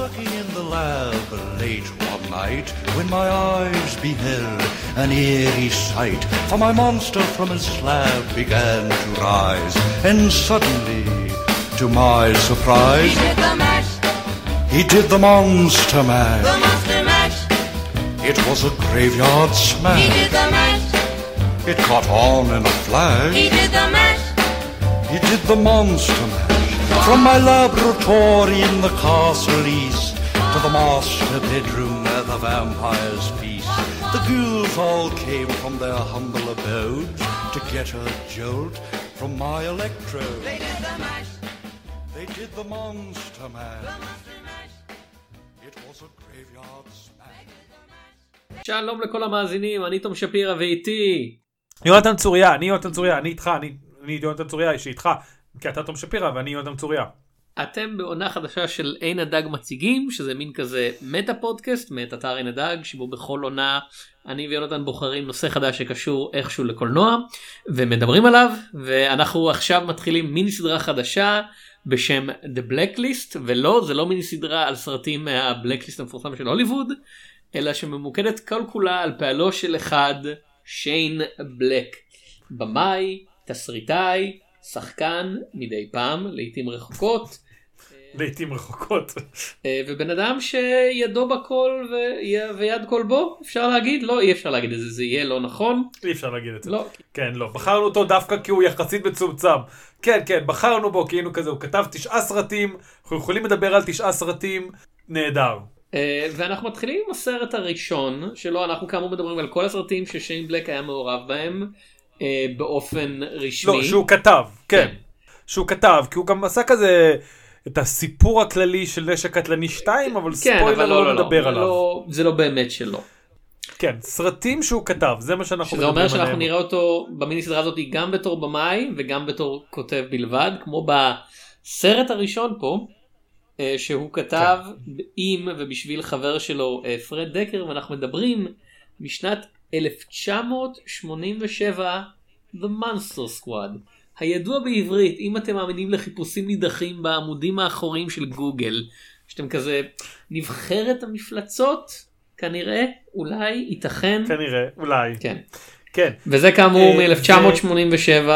working in the lab late one night when my eyes beheld an eerie sight. For my monster from his slab began to rise, and suddenly, to my surprise, He did the mash, he did the monster mash. the monster mash. It was a graveyard smash. He did the mash, It caught on in a flash. he did the mash. He did the monster mash. From my laboratory in the castle east to the master bedroom where the vampires feast. The ghouls all came from their humble abodes to get a jolt from my electrode. They did the mash, They did the monster the mash. monster mash. It was a graveyard smash. שלום לכל המאזינים, אני תום שפירא ואיתי. יונתן צוריה, אני יונתן צוריה, אני איתך, אני, אני יונתן צוריה שאיתך, כי אתה תום שפירא ואני יונתן צוריה. אתם בעונה חדשה של עין הדג מציגים, שזה מין כזה מטה פודקאסט מאת אתר עין הדג, שבו בכל עונה אני ויונתן בוחרים נושא חדש שקשור איכשהו לקולנוע, ומדברים עליו, ואנחנו עכשיו מתחילים מיני סדרה חדשה בשם The Blacklist, ולא, זה לא מיני סדרה על סרטים מהבלקליסט המפורסם של הוליווד, אלא שממוקדת כל כולה על פעלו של אחד, שיין בלק. במאי, תסריטאי, שחקן מדי פעם, לעיתים רחוקות, לעיתים רחוקות. אה, ובן אדם שידו בכל ו- ויד כל בו, אפשר להגיד? לא, אי אפשר להגיד את זה, זה יהיה לא נכון. אי אפשר להגיד את זה. לא, כן, לא, בחרנו אותו דווקא כי הוא יחסית מצומצם. כן, כן, בחרנו בו כי היינו כזה, הוא כתב תשעה סרטים, אנחנו יכולים לדבר על תשעה סרטים, נהדר. אה, ואנחנו מתחילים עם הסרט הראשון, שלו אנחנו כאמור מדברים על כל הסרטים ששיין בלק היה מעורב בהם אה, באופן רשמי. לא, שהוא כתב, כן. שהוא כתב, כי הוא גם עשה כזה את הסיפור הכללי של נשק קטלני 2, אבל כן, ספוילר אבל לא לא, לא, נדבר לא, עליו. לא, זה לא באמת שלו. כן, סרטים שהוא כתב, זה מה שאנחנו שזה מדברים אומר שאנחנו עליהם. נראה אותו במיני סדרה הזאת גם בתור במאי וגם בתור כותב בלבד כמו בסרט הראשון פה אה, שהוא כתב כן. עם ובשביל חבר שלו אה, פרד דקר ואנחנו מדברים משנת 1987 The Monster Squad הידוע בעברית אם אתם מאמינים לחיפושים נידחים בעמודים האחוריים של גוגל שאתם כזה נבחרת המפלצות כנראה אולי ייתכן כנראה, אולי. כן. כן. וזה כאמור אה, מ-1987,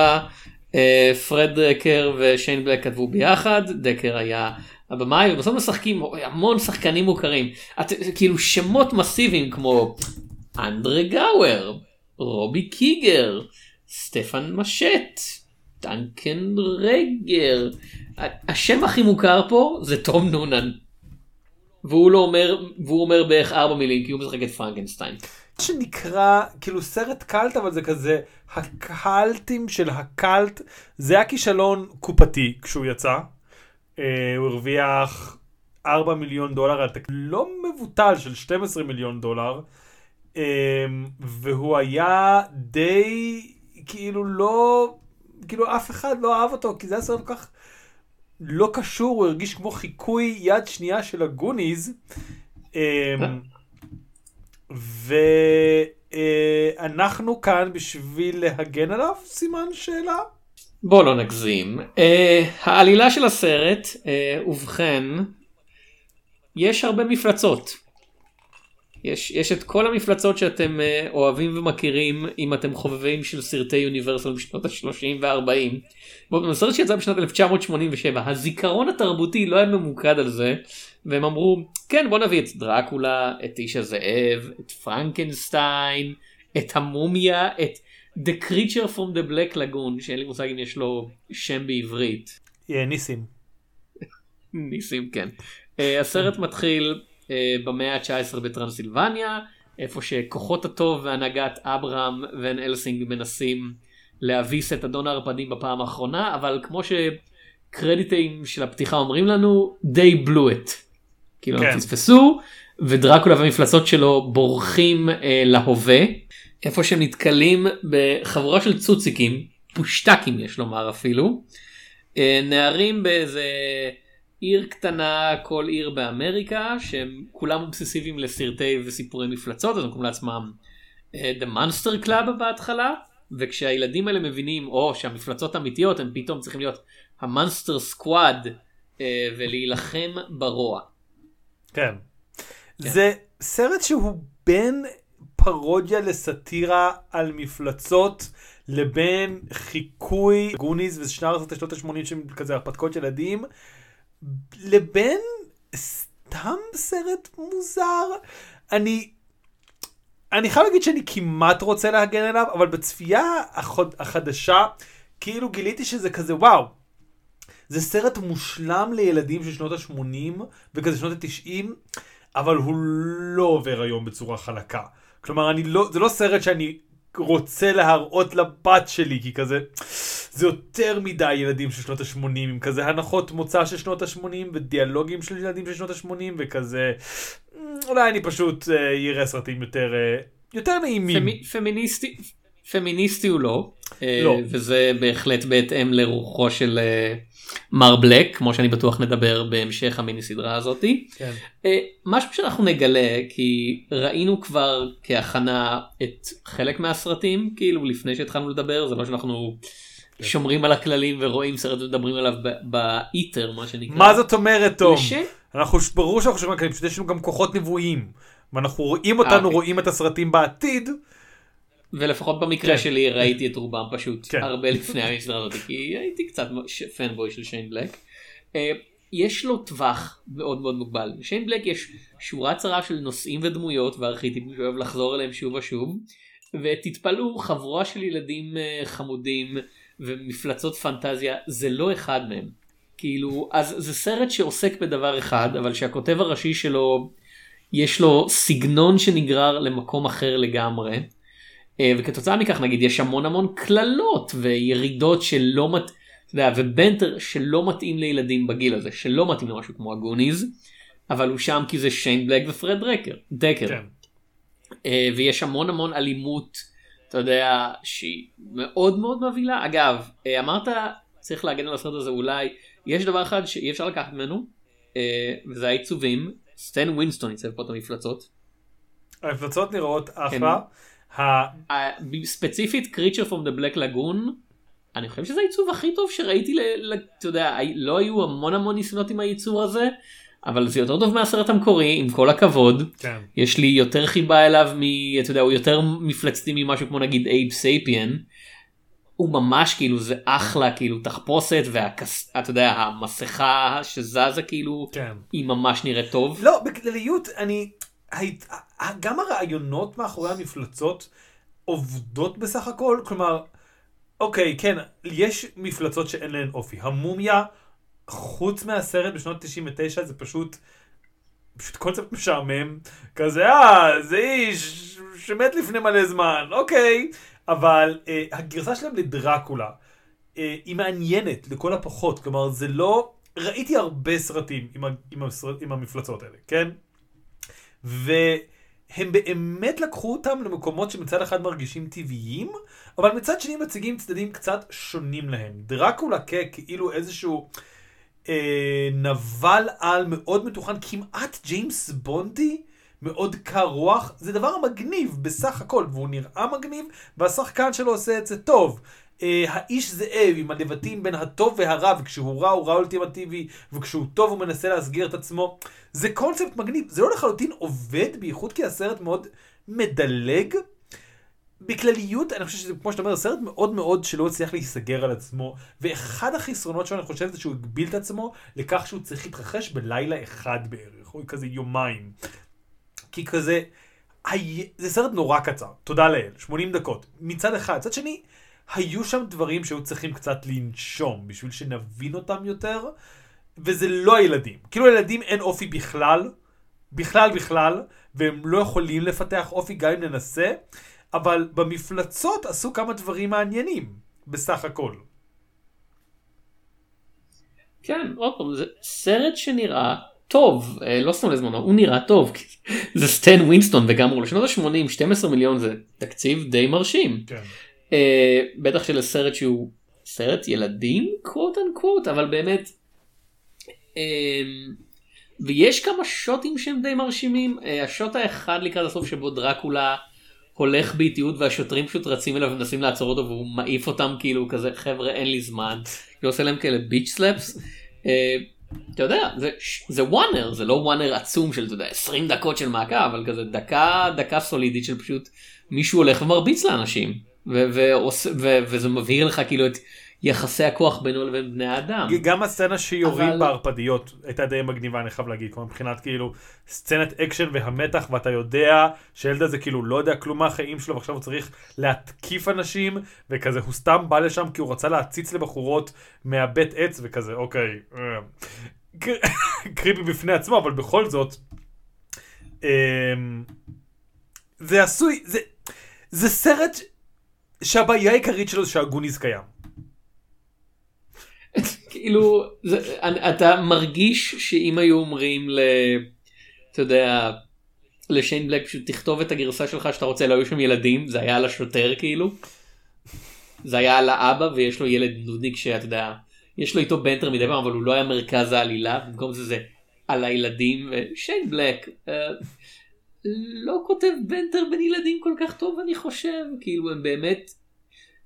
פרד דקר ושיין בלק כתבו ביחד, דקר היה הבמאי, ובסוף משחקים המון שחקנים מוכרים, את, כאילו שמות מסיביים כמו אנדרה גאוור, רובי קיגר, סטפן משט, דנקן רגר, השם הכי מוכר פה זה תום נונן. והוא לא אומר, והוא אומר בערך ארבע מילים כי הוא משחק את פרנקנשטיין. שנקרא כאילו סרט קאלט אבל זה כזה הקאלטים של הקאלט זה היה כישלון קופתי כשהוא יצא. אה, הוא הרוויח 4 מיליון דולר על תקציב לא מבוטל של 12 מיליון דולר. אה, והוא היה די כאילו לא כאילו אף אחד לא אהב אותו כי זה היה סרט כל כך לא קשור הוא הרגיש כמו חיקוי יד שנייה של הגוניז. אה, ואנחנו כאן בשביל להגן עליו? סימן שאלה? בוא לא נגזים. Uh, העלילה של הסרט, uh, ובכן, יש הרבה מפלצות. יש, יש את כל המפלצות שאתם uh, אוהבים ומכירים אם אתם חובבים של סרטי יוניברסל משנות ה-30 וה-40. בסרט שיצא בשנת 1987 הזיכרון התרבותי לא היה ממוקד על זה והם אמרו כן בוא נביא את דרקולה את איש הזאב את פרנקנסטיין את המומיה את The Creature from the Black Lagoon שאין לי מושג אם יש לו שם בעברית. אה, ניסים. ניסים כן. Uh, הסרט מתחיל במאה ה-19 בטרנסילבניה איפה שכוחות הטוב והנהגת אברהם ון אלסינג מנסים להביס את אדון הערפדים בפעם האחרונה אבל כמו שקרדיטים של הפתיחה אומרים לנו they blew it. כאילו כן. הם פספסו ודרקולה והמפלצות שלו בורחים uh, להווה איפה שהם נתקלים בחבורה של צוציקים פושטקים יש לומר אפילו. אה, נערים באיזה עיר קטנה כל עיר באמריקה שהם כולם אובססיביים לסרטי וסיפורי מפלצות אז הם קוראים לעצמם אה, The Monster Club בהתחלה וכשהילדים האלה מבינים או שהמפלצות אמיתיות הם פתאום צריכים להיות המונסטר סקוואד ולהילחם ברוע. כן. זה סרט שהוא בין פרודיה לסאטירה על מפלצות לבין חיקוי גוניז ושאר ארצות שנות ה-80 שהם כזה הרפתקאות ילדים, לבין סתם סרט מוזר. אני... אני חייב להגיד שאני כמעט רוצה להגן עליו, אבל בצפייה החוד, החדשה, כאילו גיליתי שזה כזה וואו. זה סרט מושלם לילדים של שנות ה-80 וכזה שנות ה-90, אבל הוא לא עובר היום בצורה חלקה. כלומר, לא, זה לא סרט שאני רוצה להראות לבת שלי, כי כזה, זה יותר מדי ילדים של שנות ה-80, עם כזה הנחות מוצא של שנות ה-80 ודיאלוגים של ילדים של שנות ה-80, וכזה, "מ, אולי אני פשוט אה, אראה סרטים יותר, אה, יותר נעימים. פמי- פמיניסטי פמיניסטי הוא לא, אה, לא. וזה בהחלט בהתאם לרוחו של אה, מר בלק כמו שאני בטוח נדבר בהמשך המיני סדרה הזאתי. כן. אה, משהו שאנחנו נגלה כי ראינו כבר כהכנה את חלק מהסרטים כאילו לפני שהתחלנו לדבר זה לא שאנחנו. שומרים על הכללים ורואים סרט ומדברים עליו ב- באיתר מה שנקרא. מה זאת אומרת, תום? לש- אנחנו, ברור שאנחנו חושבים על כאלה, פשוט יש לנו גם כוחות נבואיים. ואנחנו רואים אותנו, אוקיי. רואים את הסרטים בעתיד. ולפחות במקרה כן. שלי ראיתי את רובם פשוט כן. הרבה לפני הסדרה הזאת כי הייתי קצת ש- פנבוי של שיין בלק. אה, יש לו טווח מאוד מאוד מוגבל. לשיין בלק יש שורה צרה של נושאים ודמויות וארכיטיפים שהוא אוהב לחזור אליהם שוב ושוב. ותתפלאו חבורה של ילדים אה, חמודים ומפלצות פנטזיה זה לא אחד מהם. כאילו אז זה סרט שעוסק בדבר אחד אבל שהכותב הראשי שלו יש לו סגנון שנגרר למקום אחר לגמרי. אה, וכתוצאה מכך נגיד יש המון המון קללות וירידות שלא מת... אתה יודע, ובנטר שלא מתאים לילדים בגיל הזה שלא מתאים למשהו כמו הגוניז אבל הוא שם כי זה שיין בלק ופרד דקר דקר כן. אה, ויש המון המון אלימות אתה יודע שהיא מאוד מאוד מבהילה אגב אה, אמרת צריך להגן על הסרט הזה אולי יש דבר אחד שאי אפשר לקחת ממנו אה, וזה העיצובים סטן ווינסטון עיצב פה את המפלצות המפלצות נראות כן. אחלה. אה, ספציפית Creature from the Black Lagoon אני חושב שזה העיצוב הכי טוב שראיתי אתה יודע לא היו המון המון ניסיונות עם היצור הזה אבל זה יותר טוב מהסרט המקורי עם כל הכבוד כן. יש לי יותר חיבה אליו מ... אתה יודע הוא יותר מפלצתי ממשהו כמו נגיד אייב סייפיאן. הוא ממש כאילו זה אחלה כאילו תחפושת והכס... אתה יודע המסכה שזזה כאילו כן. היא ממש נראית טוב. לא, בכלליות, אני... גם הרעיונות מאחורי המפלצות עובדות בסך הכל, כלומר, אוקיי, כן, יש מפלצות שאין להן אופי. המומיה, חוץ מהסרט בשנות 99, זה פשוט... פשוט קונספט משעמם, כזה, אה, זה איש שמת לפני מלא זמן, אוקיי. אבל אה, הגרסה שלהם לדרקולה, אה, היא מעניינת לכל הפחות, כלומר, זה לא... ראיתי הרבה סרטים עם, ה- עם, הסרט, עם המפלצות האלה, כן? והם באמת לקחו אותם למקומות שמצד אחד מרגישים טבעיים, אבל מצד שני מציגים צדדים קצת שונים להם. דרקולה ככאילו איזשהו אה, נבל על מאוד מתוחן, כמעט ג'יימס בונדי, מאוד קר רוח, זה דבר מגניב בסך הכל, והוא נראה מגניב, והשחקן שלו עושה את זה טוב. אה, האיש זאב עם הלבטים בין הטוב והרע, וכשהוא רע הוא רע אולטימטיבי, וכשהוא טוב הוא מנסה להסגיר את עצמו. זה קונספט מגניב, זה לא לחלוטין עובד, בייחוד כי הסרט מאוד מדלג. בכלליות, אני חושב שזה, כמו שאתה אומר, סרט מאוד מאוד שלא הצליח להיסגר על עצמו, ואחד החסרונות שלו, אני חושב, זה שהוא הגביל את עצמו לכך שהוא צריך להתרחש בלילה אחד בערך, או כזה יומיים. כי כזה, הי... זה סרט נורא קצר, תודה לאל, 80 דקות, מצד אחד. מצד שני, היו שם דברים שהיו צריכים קצת לנשום, בשביל שנבין אותם יותר, וזה לא הילדים. כאילו לילדים אין אופי בכלל, בכלל בכלל, והם לא יכולים לפתח אופי גם אם ננסה, אבל במפלצות עשו כמה דברים מעניינים, בסך הכל. כן, עוד פעם, זה סרט שנראה טוב, אה, לא סתם לזמנו, הוא נראה טוב, זה סטן ווינסטון וגם הוא לשנות ה-80, 12 מיליון זה תקציב די מרשים. כן. אה, בטח שלסרט שהוא סרט ילדים, quote unquote, אבל באמת, אה, ויש כמה שוטים שהם די מרשימים, אה, השוט האחד לקראת הסוף שבו דרקולה הולך באיטיות והשוטרים פשוט רצים אליו ומנסים לעצור אותו והוא מעיף אותם כאילו כזה חבר'ה אין לי זמן, הוא עושה להם כאלה bitch slaps. אה, אתה יודע, זה, oner, זה לא oner עצום של, אתה יודע, 20 דקות של מעקב, אבל כזה דקה, דקה סולידית של פשוט מישהו הולך ומרביץ לאנשים. וזה מבהיר לך כאילו את יחסי הכוח בינו לבין בני האדם. גם הסצנה שיורים אבל- בערפדיות הייתה די מגניבה אני חייב להגיד, כלומר מבחינת כאילו סצנת אקשן והמתח ואתה יודע שהילד הזה כאילו לא יודע כלום מהחיים שלו ועכשיו הוא צריך להתקיף אנשים וכזה הוא סתם בא לשם כי הוא רצה להציץ לבחורות מהבית עץ וכזה אוקיי. אה. קר- קריפי בפני עצמו אבל בכל זאת. אמ, זה עשוי זה זה סרט שהבעיה העיקרית שלו זה שהגוניס קיים. כאילו, זה, אתה מרגיש שאם היו אומרים ל... אתה יודע, לשיין בלק פשוט תכתוב את הגרסה שלך שאתה רוצה, לא היו שם ילדים, זה היה על השוטר כאילו. זה היה על האבא ויש לו ילד נודניק שאתה יודע, יש לו איתו בנטר מדי פעם אבל הוא לא היה מרכז העלילה, במקום זה זה על הילדים, ושיין בלק אה, לא כותב בנטר בין ילדים כל כך טוב אני חושב, כאילו הם באמת,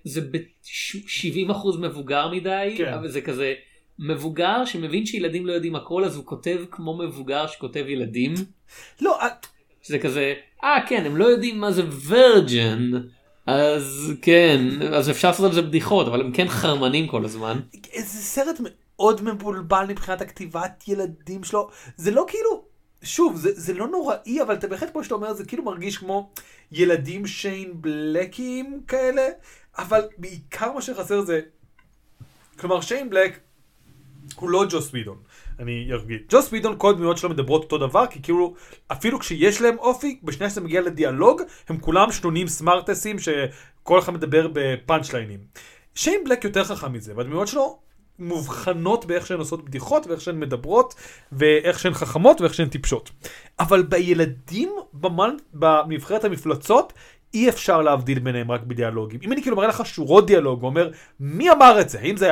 זה ב-70% מבוגר מדי, כן. אבל זה כזה מבוגר שמבין שילדים לא יודעים הכל אז הוא כותב כמו מבוגר שכותב ילדים. לא, אה, שזה כזה, אה כן, הם לא יודעים מה זה וירג'ן, אז כן, אז אפשר לעשות על זה בדיחות, אבל הם כן חרמנים כל הזמן. זה סרט מאוד מבולבל מבחינת הכתיבת ילדים שלו. זה לא כאילו, שוב, זה, זה לא נוראי, אבל אתה בהחלט כמו שאתה אומר, זה כאילו מרגיש כמו ילדים שיין בלקים כאלה, אבל בעיקר מה שחסר זה, כלומר שיין בלק הוא לא ג'וס ווידון. אני ארגיל. ג'וס ווידון כל הדמויות שלו מדברות אותו דבר, כי כאילו, אפילו כשיש להם אופי, בשנייה שזה מגיע לדיאלוג, הם כולם שנונים סמארטסים שכל אחד מדבר בפאנצ' ליינים. שיין בלק יותר חכם מזה, והדמויות שלו מובחנות באיך שהן עושות בדיחות, ואיך שהן מדברות, ואיך שהן חכמות, ואיך שהן טיפשות. אבל בילדים, במל... בנבחרת המפלצות, אי אפשר להבדיל ביניהם רק בדיאלוגים. אם אני כאילו מראה לך שורות דיאלוג, ואומר, מי אמר את זה? האם זה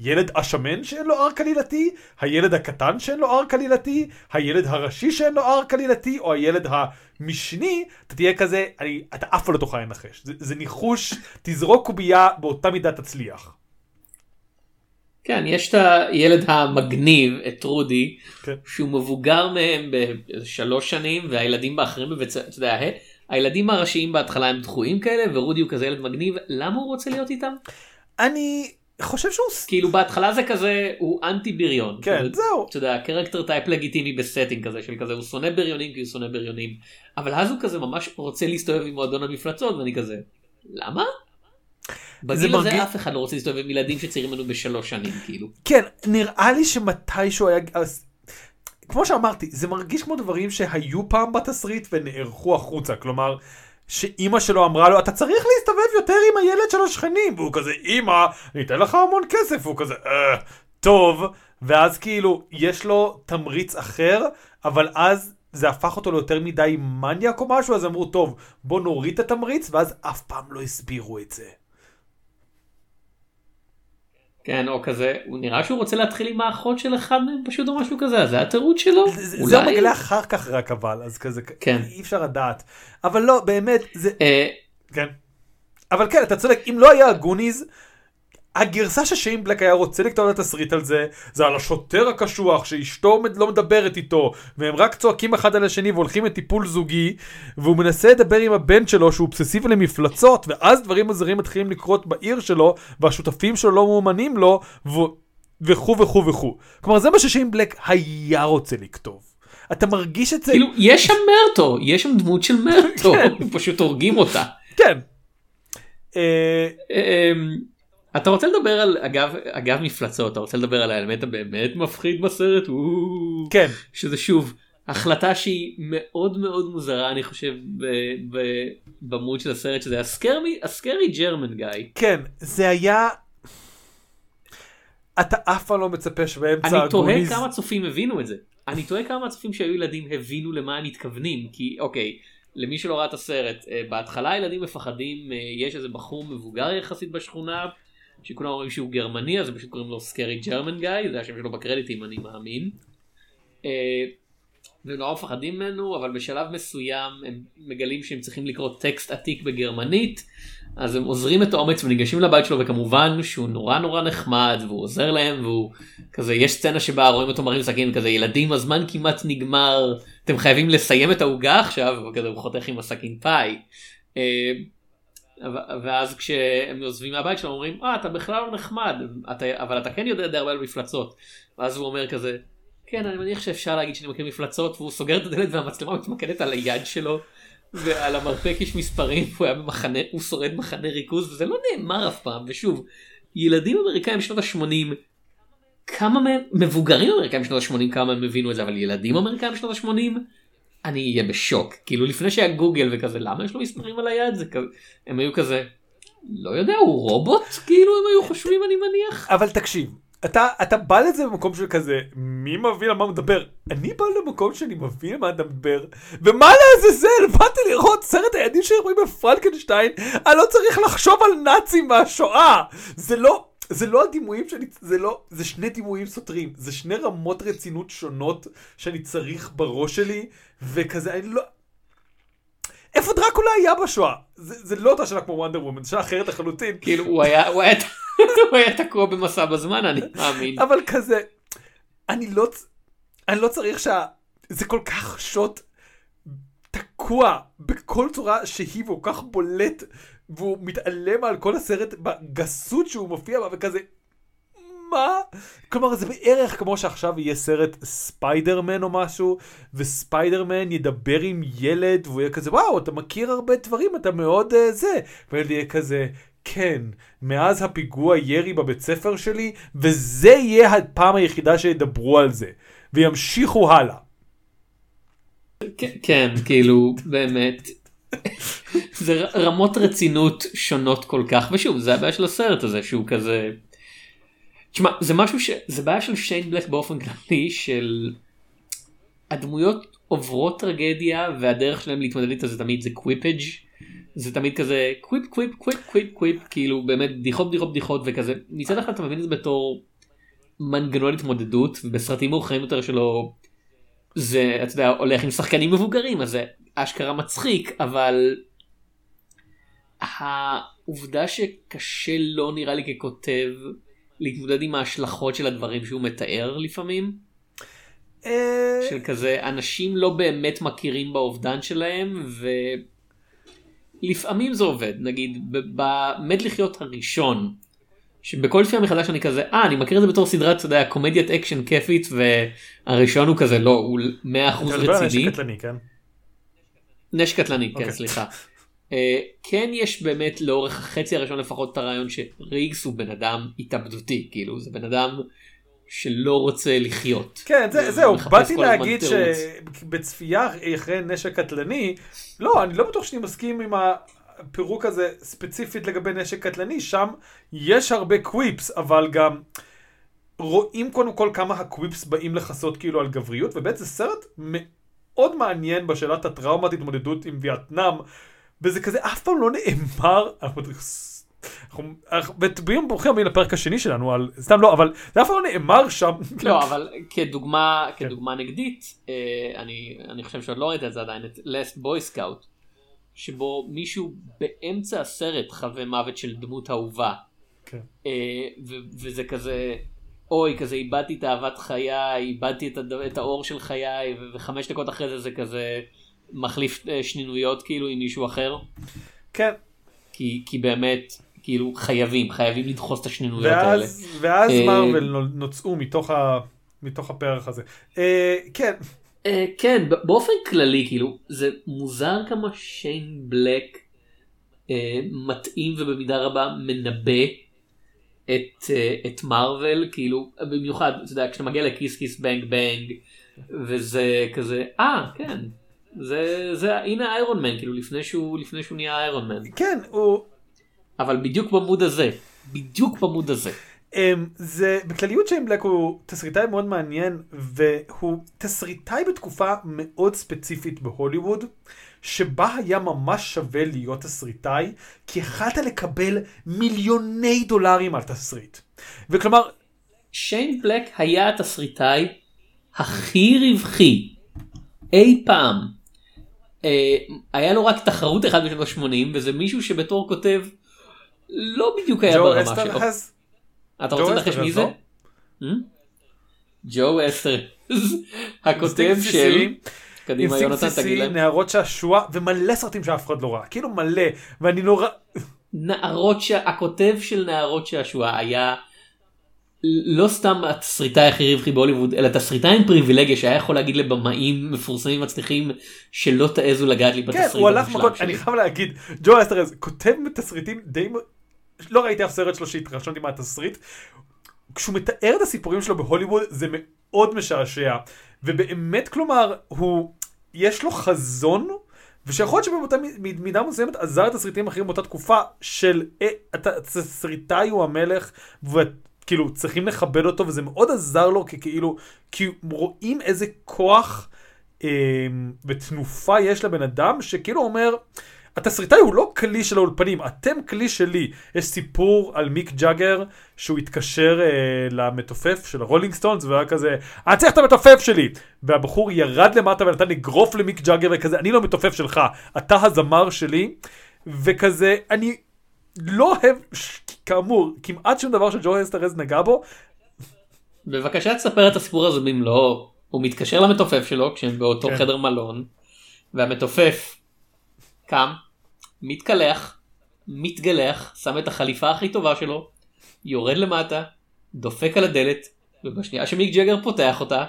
הילד השמן שאין לו ארק עלילתי? הילד הקטן שאין לו ארק עלילתי? הילד הראשי שאין לו ארק עלילתי? או הילד המשני? אתה תהיה כזה, אני, אתה אף פעם לא תוכל לנחש. זה, זה ניחוש, תזרוק קובייה, באותה מידה תצליח. כן, יש את הילד המגניב, את רודי, כן. שהוא מבוגר מהם בשלוש שנים, והילדים האחרים בבית ספר, אתה יודע, הילדים הראשיים בהתחלה הם דחויים כאלה, ורודי הוא כזה ילד מגניב, למה הוא רוצה להיות איתם? אני חושב שהוא... כאילו בהתחלה זה כזה, הוא אנטי בריון. כן, כאילו, זהו. אתה יודע, character type לגיטימי ב setting כזה של כזה, הוא שונא בריונים כי הוא שונא בריונים. אבל אז הוא כזה ממש רוצה להסתובב עם מועדון המפלצות, ואני כזה, למה? בגיל הזה מרגיש- אף אחד לא רוצה להסתובב עם ילדים שצעירים ממנו בשלוש שנים, כאילו. כן, נראה לי שמתישהו היה... כמו שאמרתי, זה מרגיש כמו דברים שהיו פעם בתסריט ונערכו החוצה. כלומר, שאימא שלו אמרה לו, אתה צריך להסתובב יותר עם הילד של השכנים. והוא כזה, אימא, אני אתן לך המון כסף. והוא כזה, אה, טוב. ואז כאילו, יש לו תמריץ אחר, אבל אז... זה הפך אותו ליותר מדי מניאק או משהו, אז אמרו, טוב, בוא נוריד את התמריץ, ואז אף פעם לא הסבירו את זה. כן, או כזה, הוא נראה שהוא רוצה להתחיל עם האחות של אחד מהם פשוט או משהו כזה, אז זה התירוץ שלו? זה- זה אולי? מגלה אחר כך רק אבל, אז כזה, כן. אי אפשר לדעת. אבל לא, באמת, זה, אה, כן. אבל כן, אתה צודק, אם לא היה הגוניז, הגרסה ששיין בלק היה רוצה לכתוב את התסריט על זה, זה על השוטר הקשוח שאשתו לא מדברת איתו, והם רק צועקים אחד על השני והולכים לטיפול זוגי, והוא מנסה לדבר עם הבן שלו שהוא אובססיבי למפלצות, ואז דברים מוזרים מתחילים לקרות בעיר שלו, והשותפים שלו לא מאומנים לו, ו... וכו' וכו' וכו'. כלומר, זה מה ששיין בלק היה רוצה לכתוב. אתה מרגיש את זה? כאילו, יש שם מרטו, יש שם דמות של מרטו, כן. פשוט הורגים אותה. כן. אתה רוצה לדבר על, אגב, אגב מפלצות, אתה רוצה לדבר על האלמנט הבאמת מפחיד בסרט? וואו. כן. שזה שוב, החלטה שהיא מאוד מאוד מוזרה, אני חושב, במוד של הסרט, שזה הסקרי, הסקרי ג'רמן גיא. כן, זה היה... אתה אף פעם לא מצפה שבאמצע אני תוהה הגוניז... כמה צופים הבינו את זה. אני תוהה כמה הצופים שהיו ילדים הבינו למה הם מתכוונים כי אוקיי למי שלא ראה את הסרט אה, בהתחלה ילדים מפחדים אה, יש איזה בחור מבוגר יחסית בשכונה שכולם אומרים שהוא גרמני אז הם פשוט קוראים לו סקרי ג'רמן גיא זה השם שלו בקרדיטים אני מאמין. אה, והם נורא מפחדים ממנו אבל בשלב מסוים הם מגלים שהם צריכים לקרוא טקסט עתיק בגרמנית אז הם עוזרים את האומץ וניגשים לבית שלו וכמובן שהוא נורא נורא נחמד והוא עוזר להם והוא כזה יש סצנה שבה רואים אותו מרים סכין כזה ילדים הזמן כמעט נגמר אתם חייבים לסיים את העוגה עכשיו וכזה הוא חותך עם הסכין פאי. ואז כשהם עוזבים מהבית שלו אומרים אה אתה בכלל לא נחמד אתה, אבל אתה כן יודע די הרבה על מפלצות. ואז הוא אומר כזה כן אני מניח שאפשר להגיד שאני מכיר מפלצות והוא סוגר את הדלת והמצלמה מתמקדת על היד שלו. ועל המרפק יש מספרים הוא היה במחנה הוא שורד מחנה ריכוז וזה לא נאמר אף פעם ושוב ילדים אמריקאים בשנות ה-80 כמה מהם מבוגרים אמריקאים בשנות ה-80 כמה הם הבינו את זה אבל ילדים אמריקאים בשנות ה-80 אני אהיה בשוק. כאילו לפני שהיה גוגל וכזה למה יש לו מספרים על היד? זה כזה הם היו כזה לא יודע הוא רובוט? כאילו הם היו חושבים אני מניח. אבל תקשיב, אתה, אתה בא לזה במקום של כזה, מי מבין על מה מדבר? אני בא למקום שאני מבין על מה מדבר, ומה לעזאזל, באתי לראות סרט הילדים שרואים בפרנקנשטיין, אני לא צריך לחשוב על נאצים מהשואה! זה לא... זה לא הדימויים שאני, זה לא, זה שני דימויים סותרים, זה שני רמות רצינות שונות שאני צריך בראש שלי, וכזה, אני לא... איפה דרקולה היה בשואה? זה, זה לא אותה שנה כמו וונדר וומן, שנה אחרת לחלוטין. כאילו הוא היה הוא היה הוא היה תקוע במסע בזמן אני מאמין. אבל כזה, אני לא, אני לא צריך שה... זה כל כך שוט תקוע בכל צורה שהיא והוא כך בולט והוא מתעלם על כל הסרט בגסות שהוא מופיע בה וכזה. מה? כלומר זה בערך כמו שעכשיו יהיה סרט ספיידרמן או משהו וספיידרמן ידבר עם ילד והוא יהיה כזה וואו אתה מכיר הרבה דברים אתה מאוד uh, זה והילד יהיה כזה כן מאז הפיגוע ירי בבית ספר שלי וזה יהיה הפעם היחידה שידברו על זה וימשיכו הלאה. כן, כן כאילו באמת זה רמות רצינות שונות כל כך ושוב זה הבעיה של הסרט הזה שהוא כזה. תשמע זה משהו ש... זה בעיה של שיין בלק באופן כללי של הדמויות עוברות טרגדיה והדרך שלהם להתמודד איתה זה תמיד זה קוויפג' זה תמיד כזה quip quip quip quip quip כאילו באמת בדיחות בדיחות בדיחות וכזה מצד אחד אתה מבין את זה בתור מנגנון התמודדות ובסרטים מאוחרים יותר שלו זה אתה יודע הולך עם שחקנים מבוגרים אז זה אשכרה מצחיק אבל העובדה שקשה לא נראה לי ככותב להתמודד עם ההשלכות של הדברים שהוא מתאר לפעמים אה, של כזה אנשים לא באמת מכירים באובדן שלהם ולפעמים זה עובד נגיד במת לחיות הראשון שבכל לפעמים מחדש אני כזה אה אני מכיר את זה בתור סדרת אתה יודע קומדיית אקשן כיפית והראשון הוא כזה לא הוא 100% אתה מדבר על רציני נשק קטלני כן? נשק קטלני כן אוקיי. סליחה. אה, כן יש באמת לאורך החצי הראשון לפחות את הרעיון שריגס הוא בן אדם התאבדותי כאילו זה בן אדם שלא רוצה לחיות. כן, זה, זהו, באתי להגיד. שבצפייה אחרי נשק קטלני, לא, אני לא בטוח שאני מסכים עם הפירוק הזה ספציפית לגבי נשק קטלני, שם יש הרבה קוויפס, אבל גם רואים קודם כל כמה הקוויפס באים לכסות כאילו על גבריות, ובאמת זה סרט מאוד מעניין בשאלת הטראומת התמודדות עם וייטנאם, וזה כזה אף פעם לא נאמר, אנחנו ביום ברוכים הבאים לפרק השני שלנו על סתם לא אבל זה אף פעם לא נאמר שם לא אבל כדוגמה כן. כדוגמה נגדית אה, אני אני חושב שעוד לא ראית את זה עדיין את last boy scout שבו מישהו באמצע הסרט חווה מוות של דמות אהובה כן. אה, וזה כזה אוי כזה איבדתי את אהבת חיי איבדתי את, האור של חיי וחמש דקות אחרי זה זה כזה מחליף אה, שנינויות כאילו עם מישהו אחר כן כי כי באמת כאילו חייבים חייבים לדחוס את השנינויות האלה. ואז, ואז אה, מרוויל נו- נוצאו מתוך, ה, מתוך הפרח הזה. אה, כן, אה, כן, באופן כללי, כאילו, זה מוזר כמה שיין בלק אה, מתאים ובמידה רבה מנבא את, אה, את מארוול, כאילו, במיוחד, אתה יודע, כשאתה מגיע לכיס כיס בנג בנג, וזה כזה, אה, כן, זה, זה, הנה איירון מן, כאילו, לפני שהוא, לפני שהוא נהיה איירון מן, כן, הוא... אבל בדיוק במוד הזה, בדיוק במוד הזה. Um, זה בכלליות שיין בלק הוא תסריטאי מאוד מעניין והוא תסריטאי בתקופה מאוד ספציפית בהוליווד שבה היה ממש שווה להיות תסריטאי כי יכלת לקבל מיליוני דולרים על תסריט. וכלומר שיין בלק היה התסריטאי הכי רווחי אי פעם. אה, היה לו רק תחרות אחת בשנות ה-80 וזה מישהו שבתור כותב לא בדיוק היה ברמה שלו. אתה רוצה לנחש מי זה? לא? Hmm? ג'ו אסטר. הכותב של... קדימה יונתן תגיד להם. נערות שעשוע, ומלא סרטים שאף אחד לא ראה. כאילו מלא, ואני נורא... נערות ש... הכותב של נערות שעשוע היה לא סתם התסריטאי הכי רווחי בהוליווד אלא תסריטאי עם פריבילגיה שהיה יכול להגיד לבמאים מפורסמים מצליחים שלא תעזו לגעת לי כן, בתסריט הוא הלך מכות. אני חייב להגיד, ג'ו אסטרז כותב תסריטים די... לא ראיתי אף סרט שלו שהתרשמתי מהתסריט. כשהוא מתאר את הסיפורים שלו בהוליווד זה מאוד משעשע. ובאמת כלומר, הוא... יש לו חזון, ושיכול להיות שבאותה מ- מידה מסוימת עזר לתסריטים אחרים באותה תקופה של אה, התסריטאי הוא המלך, וכאילו צריכים לכבד אותו, וזה מאוד עזר לו כי כאילו, כי רואים איזה כוח אה, ותנופה יש לבן אדם, שכאילו אומר, התסריטאי הוא לא כלי של האולפנים, אתם כלי שלי. יש סיפור על מיק ג'אגר, שהוא התקשר אה, למתופף של הרולינג סטונס, והיה כזה, אני צריך את המתופף שלי! והבחור ירד למטה ונתן אגרוף למיק ג'אגר, וכזה, אני לא מתופף שלך, אתה הזמר שלי, וכזה, אני לא אוהב, כאמור, כמעט שום דבר שג'ו אסטרז נגע בו, בבקשה תספר את הסיפור הזה במלואו. הוא מתקשר למתופף שלו כשהם באותו כן. חדר מלון והמתופף קם, מתקלח, מתגלח, שם את החליפה הכי טובה שלו, יורד למטה, דופק על הדלת, ובשנייה שמיק ג'גר פותח אותה,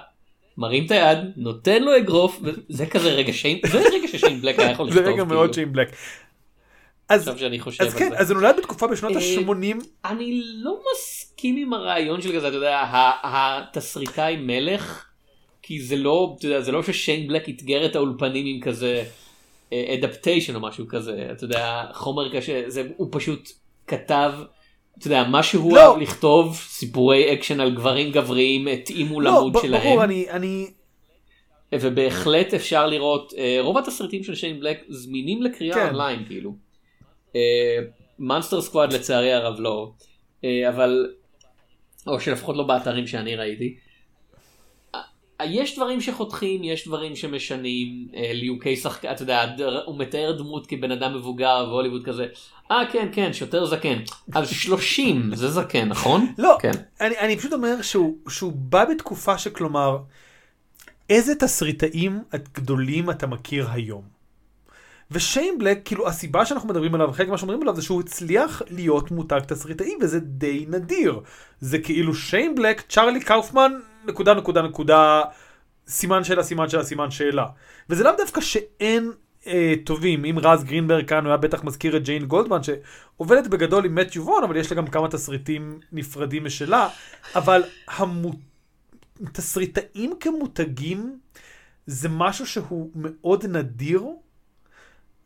מרים את היד, נותן לו אגרוף, וזה כזה רגע שיין, זה רגע ששיין בלק היה יכול זה לכתוב. רגע כאילו, מאוד שיים בלק. אז, עכשיו שאני חושב אז על כן, זה. אז זה נולד בתקופה בשנות אה, ה-80, אני לא מסכים עם הרעיון של כזה, אתה יודע, התסריטאי מלך, כי זה לא, אתה יודע, זה לא ששיין בלק אתגר את האולפנים עם כזה adaptation או משהו כזה, אתה יודע, חומר קשה, זה, הוא פשוט כתב, אתה יודע, מה שהוא לא. אהב לכתוב, סיפורי אקשן על גברים גבריים, התאימו לא, למוד שלהם, ברור, אני, אני, ובהחלט אפשר לראות, אה, רוב התסריטים של שיין בלק זמינים לקריאה כן. אונליין כאילו. Monster Squad לצערי הרב לא, אה, אבל, או שלפחות לא באתרים שאני ראיתי. אה, יש דברים שחותכים, יש דברים שמשנים, אה, ליהוקי שחקן, אתה יודע, הוא מתאר דמות כבן אדם מבוגר והוליווד כזה, אה כן כן שוטר זקן, אז 30 זה זקן נכון? לא, כן. אני, אני פשוט אומר שהוא, שהוא בא בתקופה שכלומר, איזה תסריטאים גדולים אתה מכיר היום? ושיין בלק, כאילו הסיבה שאנחנו מדברים עליו, חלק ממה שאומרים עליו זה שהוא הצליח להיות מותג תסריטאי, וזה די נדיר. זה כאילו שיין בלק, צ'ארלי קאופמן, נקודה נקודה נקודה, סימן שאלה, סימן שאלה, סימן שאלה. וזה לאו דווקא שאין אה, טובים, אם רז גרינברג כאן, הוא היה בטח מזכיר את ג'יין גולדמן, שעובדת בגדול עם מתיו וון, אבל יש לה גם כמה תסריטים נפרדים משלה, אבל המו... תסריטאים כמותגים זה משהו שהוא מאוד נדיר,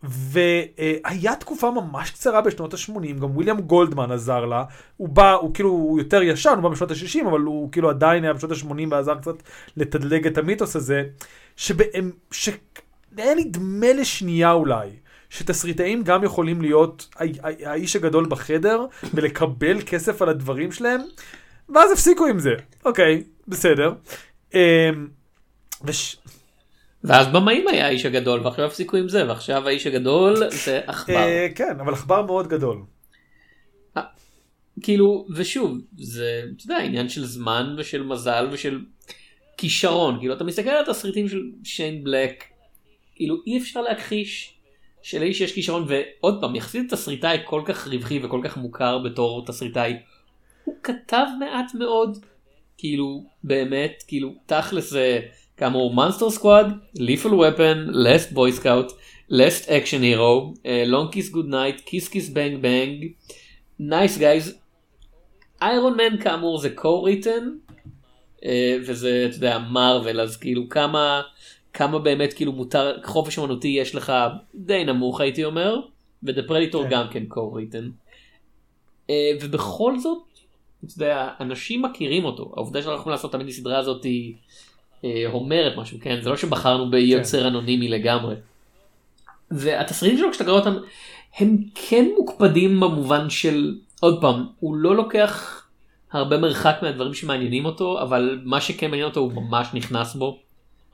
והיה תקופה ממש קצרה בשנות ה-80, גם וויליאם גולדמן עזר לה, הוא בא, הוא כאילו, הוא יותר ישן, הוא בא בשנות ה-60, אבל הוא כאילו עדיין היה בשנות ה-80 ועזר קצת לתדלג את המיתוס הזה, שבאם, שהיה נדמה לשנייה אולי, שתסריטאים גם יכולים להיות האיש הגדול בחדר ולקבל כסף על הדברים שלהם, ואז הפסיקו עם זה. אוקיי, בסדר. אמ, וש... ואז במאים היה האיש הגדול ועכשיו הפסיקו עם זה ועכשיו האיש הגדול זה עכבר. אה, כן, אבל עכבר מאוד גדול. כאילו ושוב זה אתה יודע עניין של זמן ושל מזל ושל כישרון כאילו אתה מסתכל על התסריטים של שיין בלק כאילו אי אפשר להכחיש שלאיש יש כישרון ועוד פעם יחסית תסריטאי כל כך רווחי וכל כך מוכר בתור תסריטאי הוא כתב מעט מאוד כאילו באמת כאילו תכלס זה כאמור מונסטר סקוואד, Lethal Weapon, Last Boy Scout, Last Action Hero, Long Kiss Goodnight, Kiss Kiss Bang Bang, Nice Guys, Iron Man כאמור זה co-written אה, וזה אתה יודע מרוול אז כאילו כמה כמה באמת כאילו מותר חופש אמנותי יש לך די נמוך הייתי אומר ו The Predator כן. גם כן co-written. אה, ובכל זאת אתה יודע אנשים מכירים אותו העובדה שאנחנו יכולים לעשות תמיד הסדרה הזאת היא אומרת משהו כן זה לא שבחרנו ביוצר אנונימי לגמרי. והתסריטים שלו כשאתה קורא אותם הם כן מוקפדים במובן של עוד פעם הוא לא לוקח הרבה מרחק מהדברים שמעניינים אותו אבל מה שכן מעניין אותו הוא ממש נכנס בו.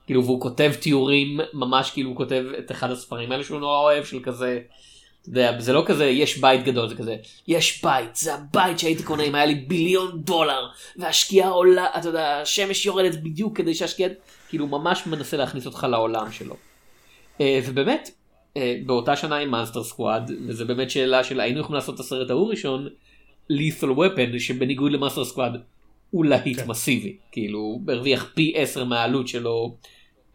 כאילו והוא כותב תיאורים ממש כאילו הוא כותב את אחד הספרים האלה שהוא נורא אוהב של כזה זה לא כזה יש בית גדול זה כזה יש בית זה הבית שהייתי קונה אם היה לי ביליון דולר והשקיעה עולה אתה יודע השמש יורדת בדיוק כדי שהשקיעה כאילו ממש מנסה להכניס אותך לעולם שלו. אה, ובאמת אה, באותה שנה עם Monster Squad וזה באמת שאלה של היינו יכולים לעשות את הסרט ההוא ראשון lethal weapon שבניגוד ל Monster Squad הוא להיט כן. מסיבי כאילו הרוויח פי 10 מהעלות שלו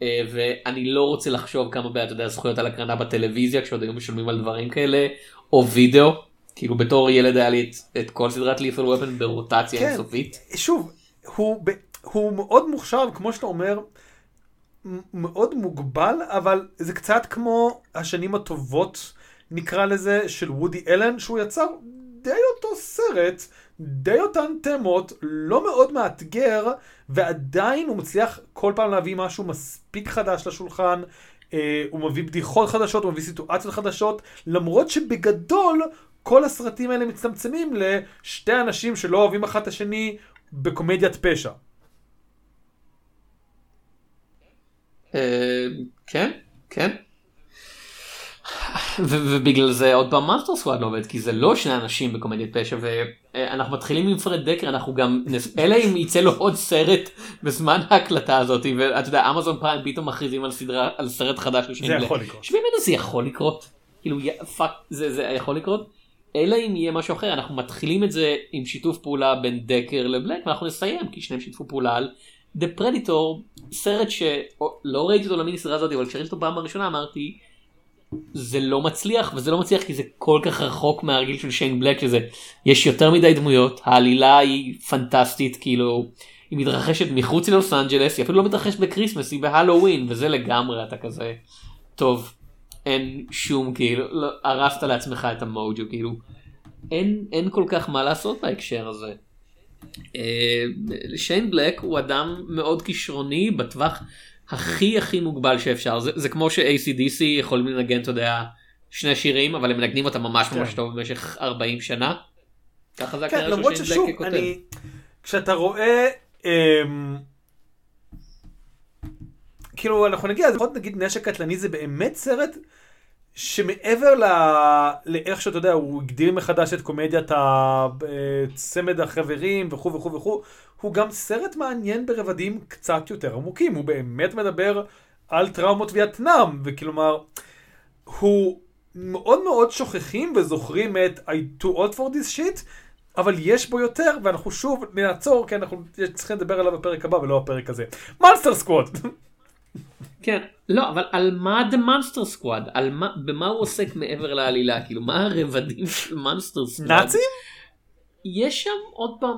ואני לא רוצה לחשוב כמה בעיה אתה יודע זכויות על הקרנה בטלוויזיה כשעוד היו משלמים על דברים כאלה או וידאו כאילו בתור ילד היה לי את, את כל סדרת lethal weapon ברוטציה כן. אינסופית. שוב, הוא, הוא מאוד מוכשר, כמו שאתה אומר, מאוד מוגבל, אבל זה קצת כמו השנים הטובות, נקרא לזה, של וודי אלן, שהוא יצר די אותו סרט, די אותן תמות, לא מאוד מאתגר, ועדיין הוא מצליח כל פעם להביא משהו מספיק חדש לשולחן. אה, הוא מביא בדיחות חדשות, הוא מביא סיטואציות חדשות, למרות שבגדול כל הסרטים האלה מצטמצמים לשתי אנשים שלא אוהבים אחד את השני בקומדיית פשע. אה, כן כן. ו- ובגלל זה עוד פעם Monster Squad לא עובד כי זה לא שני אנשים בקומדיית פשע ואנחנו מתחילים עם פרד דקר אנחנו גם אלא אם יצא לו עוד סרט בזמן ההקלטה הזאת ואתה יודע Amazon Prime פתאום מכריזים על סדרה על סרט חדש זה. יכול לקרות. שבאמת זה יכול לקרות כאילו fuck זה זה יכול לקרות. אלא אם יהיה משהו אחר אנחנו מתחילים את זה עם שיתוף פעולה בין דקר לבלק ואנחנו נסיים כי שניהם שיתפו פעולה על The Predator סרט שלא ראיתי אותו למיני סדרה הזאת אבל כשראיתי אותו פעם הראשונה אמרתי זה לא מצליח וזה לא מצליח כי זה כל כך רחוק מהרגיל של שיין בלק שזה יש יותר מדי דמויות העלילה היא פנטסטית כאילו היא מתרחשת מחוץ ללוס אנג'לס היא אפילו לא מתרחשת ב Christmas היא בהלואוין וזה לגמרי אתה כזה טוב אין שום כאילו לא, הרסת לעצמך את המוג'ו כאילו אין אין כל כך מה לעשות בהקשר הזה. אה, שיין בלק הוא אדם מאוד כישרוני בטווח הכי הכי מוגבל שאפשר זה, זה כמו ש-ACDC יכולים לנגן אתה יודע שני שירים אבל הם מנגנים אותם ממש ממש כן. טוב במשך 40 שנה. ככה זה כן, הקריירה למרות ששוב. אני... כשאתה רואה... אמ... כאילו, אנחנו נגיע, לפחות נגיד נשק קטלני זה באמת סרט שמעבר ל... לאיך שאתה יודע, הוא הגדיר מחדש את קומדיית הצמד החברים וכו' וכו' וכו', הוא גם סרט מעניין ברבדים קצת יותר עמוקים, הוא באמת מדבר על טראומות וייטנאם, וכלומר, הוא מאוד מאוד שוכחים וזוכרים את I too old for this shit, אבל יש בו יותר, ואנחנו שוב נעצור, כי אנחנו צריכים לדבר עליו בפרק הבא ולא בפרק הזה. Monster Squad! כן לא אבל על מה The Monster Squad על מה במה הוא עוסק מעבר לעלילה כאילו מה הרבדים של Monster Squad. נאצים? יש שם עוד פעם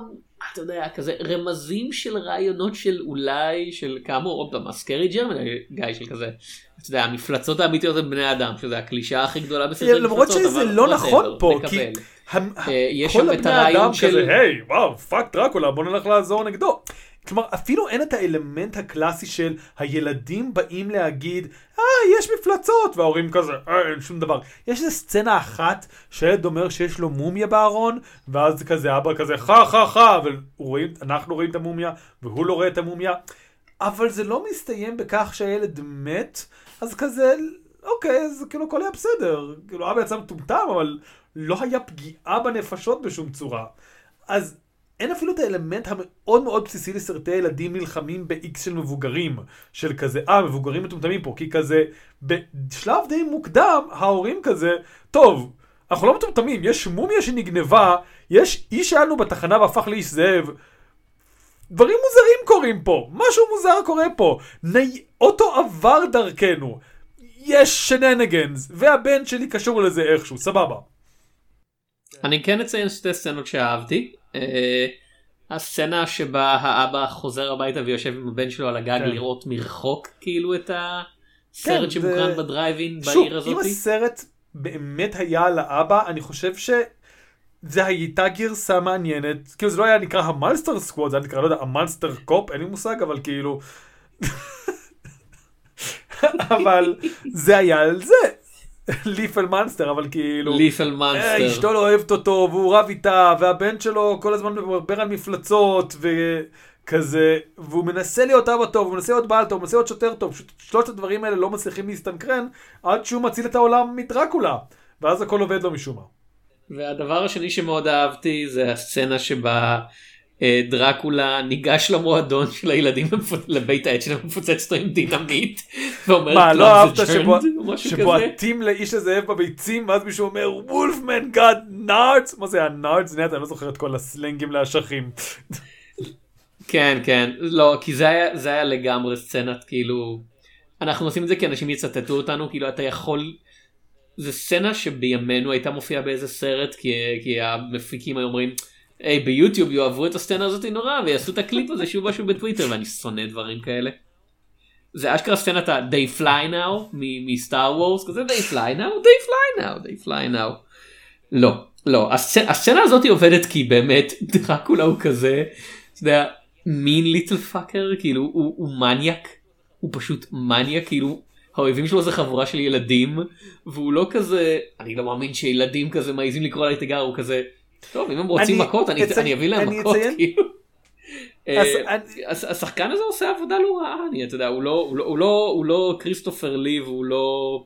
אתה יודע כזה רמזים של רעיונות של אולי של כאמור עוד פעם ה scary German guy של כזה. אתה יודע המפלצות האמיתיות הם בני אדם שזה הקלישאה הכי גדולה בסרטי למרות מפלצות, שזה אבל לא נכון פה, כי אה, יש כל שם את הבני הרעיון אדם של- כזה, היי, וואו, fuck דרקולה, בוא נלך לעזור נגדו. כלומר, אפילו אין את האלמנט הקלאסי של הילדים באים להגיד, אה, יש מפלצות, וההורים כזה, אה, אין שום דבר. יש איזה סצנה אחת שילד אומר שיש לו מומיה בארון, ואז כזה אבא כזה, חה חה חה, ואנחנו רואים את המומיה, והוא לא רואה את המומיה. אבל זה לא מסתיים בכך שהילד מת, אז כזה, אוקיי, אז כאילו הכל היה בסדר. כאילו אבא יצא מטומטם, אבל לא היה פגיעה בנפשות בשום צורה. אז אין אפילו את האלמנט המאוד מאוד בסיסי לסרטי ילדים נלחמים ב-X של מבוגרים, של כזה, אה, מבוגרים מטומטמים פה, כי כזה, בשלב די מוקדם, ההורים כזה, טוב, אנחנו לא מטומטמים, יש מומיה שנגנבה, יש איש שהיה לנו בתחנה והפך לאיש זאב, דברים מוזרים קורים פה, משהו מוזר קורה פה, ני... אוטו עבר דרכנו, יש שננגנס, והבן שלי קשור לזה איכשהו, סבבה. אני כן אציין שתי סצנות שאהבתי. אה, הסצנה שבה האבא חוזר הביתה ויושב עם הבן שלו על הגג כן. לראות מרחוק כאילו את כן, הסרט שמוקרן זה- בדרייבין שוב, בעיר אם הזאת. הסרט באמת היה על האבא, אני חושב שזה הייתה גרסה מעניינת, כאילו זה לא היה נקרא ה Monster Squad, זה היה נקרא, לא יודע, ה Monster Cop, אין לי מושג, אבל כאילו... אבל זה היה על זה. ליפל מנסטר, אבל כאילו... ליפל אה, מאנסטר. אשתו לא אוהבת אותו, והוא רב איתה, והבן שלו כל הזמן מדבר על מפלצות, וכזה, והוא מנסה להיות אבא טוב, הוא מנסה להיות בעל טוב, הוא מנסה להיות שוטר טוב, פשוט שלושת הדברים האלה לא מצליחים להסתנכרן, עד שהוא מציל את העולם מדרקולה. ואז הכל עובד לו משום מה. והדבר השני שמאוד אהבתי זה הסצנה שבה אה, דרקולה ניגש למועדון של הילדים לבית העט שלהם מפוצץ אותו עם דינמיט. ואומר מה, לא "Clubs אהבת adjourned", שבו- או משהו כזה. שבועטים לאיש הזאב בביצים, ואז מישהו אומר, וולפמן גאד נארדס? מה זה? נהיית, אני לא זוכר את כל הסלנגים לאשכים. כן כן לא כי זה היה זה היה לגמרי סצנת כאילו אנחנו עושים את זה כי אנשים יצטטו אותנו כאילו אתה יכול. זה סצנה שבימינו הייתה מופיעה באיזה סרט כי, כי המפיקים היו אומרים היי ביוטיוב יאהבו את הסצנה הזאת נורא ויעשו את הקליפ הזה שוב משהו בטוויטר ואני שונא דברים כאלה. זה אשכרה סצנת ה- they fly now מ Star Wars כזה they fly now they fly now they fly now. לא לא הסצ- הסצנה הזאת עובדת כי באמת דרקולה הוא כזה. אתה יודע, מין little fucker כאילו הוא, הוא מניאק הוא פשוט מניאק כאילו האויבים שלו זה חבורה של ילדים והוא לא כזה אני לא מאמין שילדים כזה מעיזים לקרוא עליי תיגר הוא כזה טוב אם הם רוצים אני מכות אני, אציין- אני אביא להם אני מכות אציין- כאילו. אז אה, אני- הש- השחקן הזה עושה עבודה לא רעה אני אתה יודע הוא לא הוא לא הוא לא, הוא לא כריסטופר לי והוא לא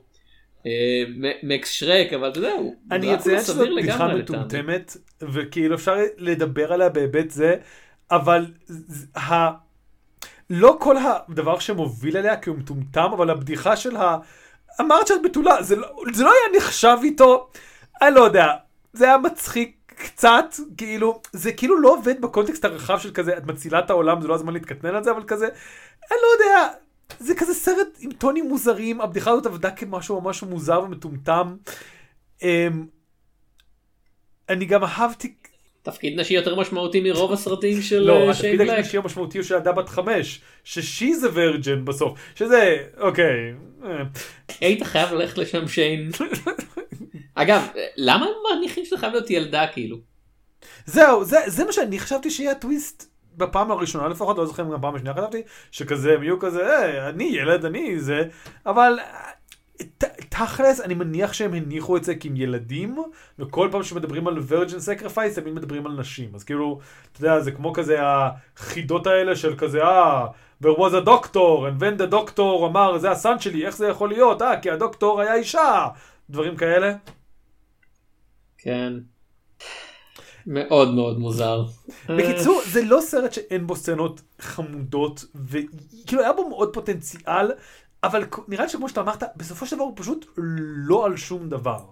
אה, מקס שרק אבל אתה יודע הוא אני אציין שזאת סביר בדיחה. מטומטמת, וכאילו אפשר לדבר עליה בהיבט זה, אבל ה... לא כל הדבר שמוביל אליה כי הוא מטומטם, אבל הבדיחה של ה... אמרת שאת בתולה, זה לא, זה לא היה נחשב איתו, אני לא יודע, זה היה מצחיק קצת, כאילו, זה כאילו לא עובד בקונטקסט הרחב של כזה, את מצילה את העולם, זה לא הזמן להתקטנן על זה, אבל כזה, אני לא יודע, זה כזה סרט עם טונים מוזרים, הבדיחה הזאת עבדה כמשהו ממש מוזר ומטומטם. אמ, אני גם אהבתי, תפקיד נשי יותר משמעותי מרוב הסרטים של לא, אה, התפקיד שיין בלק. השלישי המשמעותי הוא של ילדה בת חמש, ששיז הוורג'ן בסוף, שזה, אוקיי, אה, היית חייב ללכת לשם שיין. אגב למה הם מניחים שזה חייב להיות ילדה כאילו. זהו, זה, זה מה שאני חשבתי שיהיה הטוויסט בפעם הראשונה לפחות, לא זוכר אם גם בפעם השנייה חשבתי, שכזה הם יהיו כזה, "אה, אני ילד, אני זה, אבל ת, תכלס, אני מניח שהם הניחו את זה כי הם ילדים, וכל פעם שמדברים על virgin sacrifice, הם מדברים על נשים, אז כאילו, אתה יודע, זה כמו כזה החידות האלה של כזה, אה, there was a doctor, and when the doctor אמר, זה הסאן שלי, איך זה יכול להיות, אה, כי הדוקטור היה אישה, דברים כאלה. כן. מאוד מאוד מוזר. בקיצור, זה לא סרט שאין בו סצנות חמודות, וכאילו היה בו מאוד פוטנציאל, אבל נראה לי שכמו שאתה אמרת, בסופו של דבר הוא פשוט לא על שום דבר.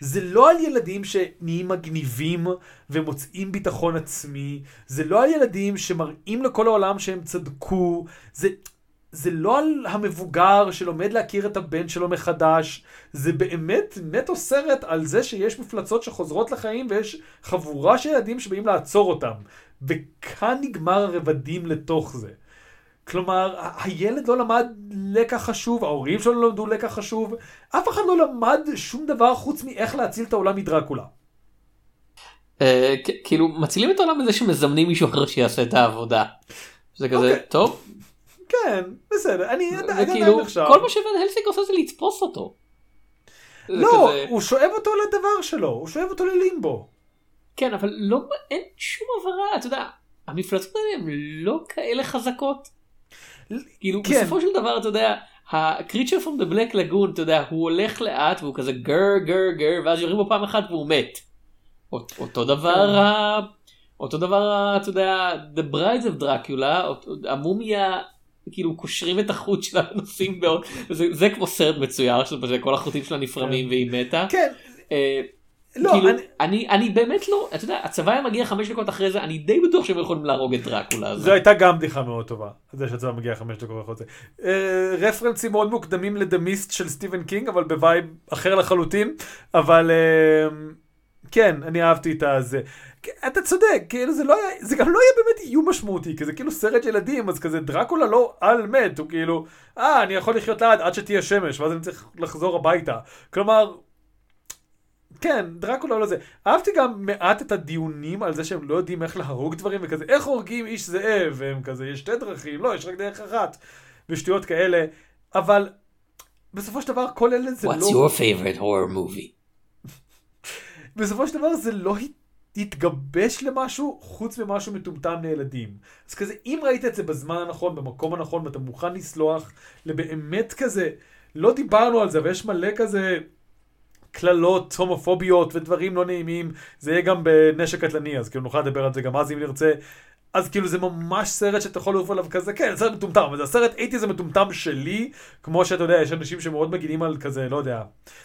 זה לא על ילדים שנהיים מגניבים ומוצאים ביטחון עצמי, זה לא על ילדים שמראים לכל העולם שהם צדקו, זה, זה לא על המבוגר שלומד להכיר את הבן שלו מחדש, זה באמת נטו סרט על זה שיש מפלצות שחוזרות לחיים ויש חבורה של ילדים שבאים לעצור אותם. וכאן נגמר הרבדים לתוך זה. כלומר, הילד לא למד לקח חשוב, ההורים שלו לא למדו לקח חשוב, אף אחד לא למד שום דבר חוץ מאיך להציל את העולם מדרקולה. אה, כאילו מצילים את העולם בזה שמזמנים מישהו אחר שיעשה את העבודה. זה כזה אוקיי. טוב כן, בסדר, אני עדיין נחשב. כל מה שוון הלסינג עושה זה לתפוס אותו. לא, כזה- הוא שואב אותו לדבר שלו, הוא שואב אותו ללימבו. כן אבל לא אין שום הבהרה אתה יודע המפלצות האלה הן לא כאלה חזקות. כאילו כן. בסופו של דבר אתה יודע. ה-creature from the black lagoon אתה יודע הוא הולך לאט והוא כזה גר גר גר ואז יורים בו פעם אחת והוא מת. אות- אותו דבר כן. ה... אותו דבר אתה יודע the brides of dracula המומיה כאילו קושרים את החוט שלה ונוסעים בעוד זה, זה כמו סרט מצויר שזה כל החוטים שלה נפרמים והיא מתה. כן, אה, לא, כאילו, אני- אני, אני באמת לא, אתה יודע, הצבא היה מגיע חמש דקות אחרי זה, אני די בטוח שהם יכולים להרוג את דרקולה. זו הייתה גם בדיחה מאוד טובה, זה שהצבא מגיע חמש דקות אחרי זה. אה, רפרנסים מאוד מוקדמים ל The Mist של סטיבן קינג, אבל ב vibe אחר לחלוטין, אבל אה, כן, אני אהבתי את הזה. אתה צודק, כאילו זה לא היה, זה גם לא היה באמת איום משמעותי, כי זה כאילו סרט ילדים, אז כזה דרקולה לא על מת, הוא כאילו, אה, אני יכול לחיות לעד עד שתהיה שמש, ואז אני צריך לחזור הביתה. כלומר, כן, דרקולה לא זה. אהבתי גם מעט את הדיונים על זה שהם לא יודעים איך להרוג דברים, וכזה, איך הורגים איש זאב, והם כזה, יש שתי דרכים, לא, יש רק דרך אחת, ושטויות כאלה, אבל בסופו של דבר כל אלה זה What's לא... your favorite horror movie? בסופו של דבר זה לא הת- התגבש למשהו חוץ ממשהו מטומטם לילדים. אז כזה, אם ראית את זה בזמן הנכון, במקום הנכון, ואתה מוכן לסלוח לבאמת כזה, לא דיברנו על זה, ויש מלא כזה קללות הומופוביות ודברים לא נעימים, זה יהיה גם בנשק קטלני, אז כאילו נוכל לדבר על זה גם אז אם נרצה. אז כאילו זה ממש סרט שאתה יכול לעוף עליו כזה, כן, סרט מטומטם, אבל זה הסרט 80 זה מטומטם שלי, כמו שאתה יודע, יש אנשים שמאוד מגינים על כזה, לא יודע,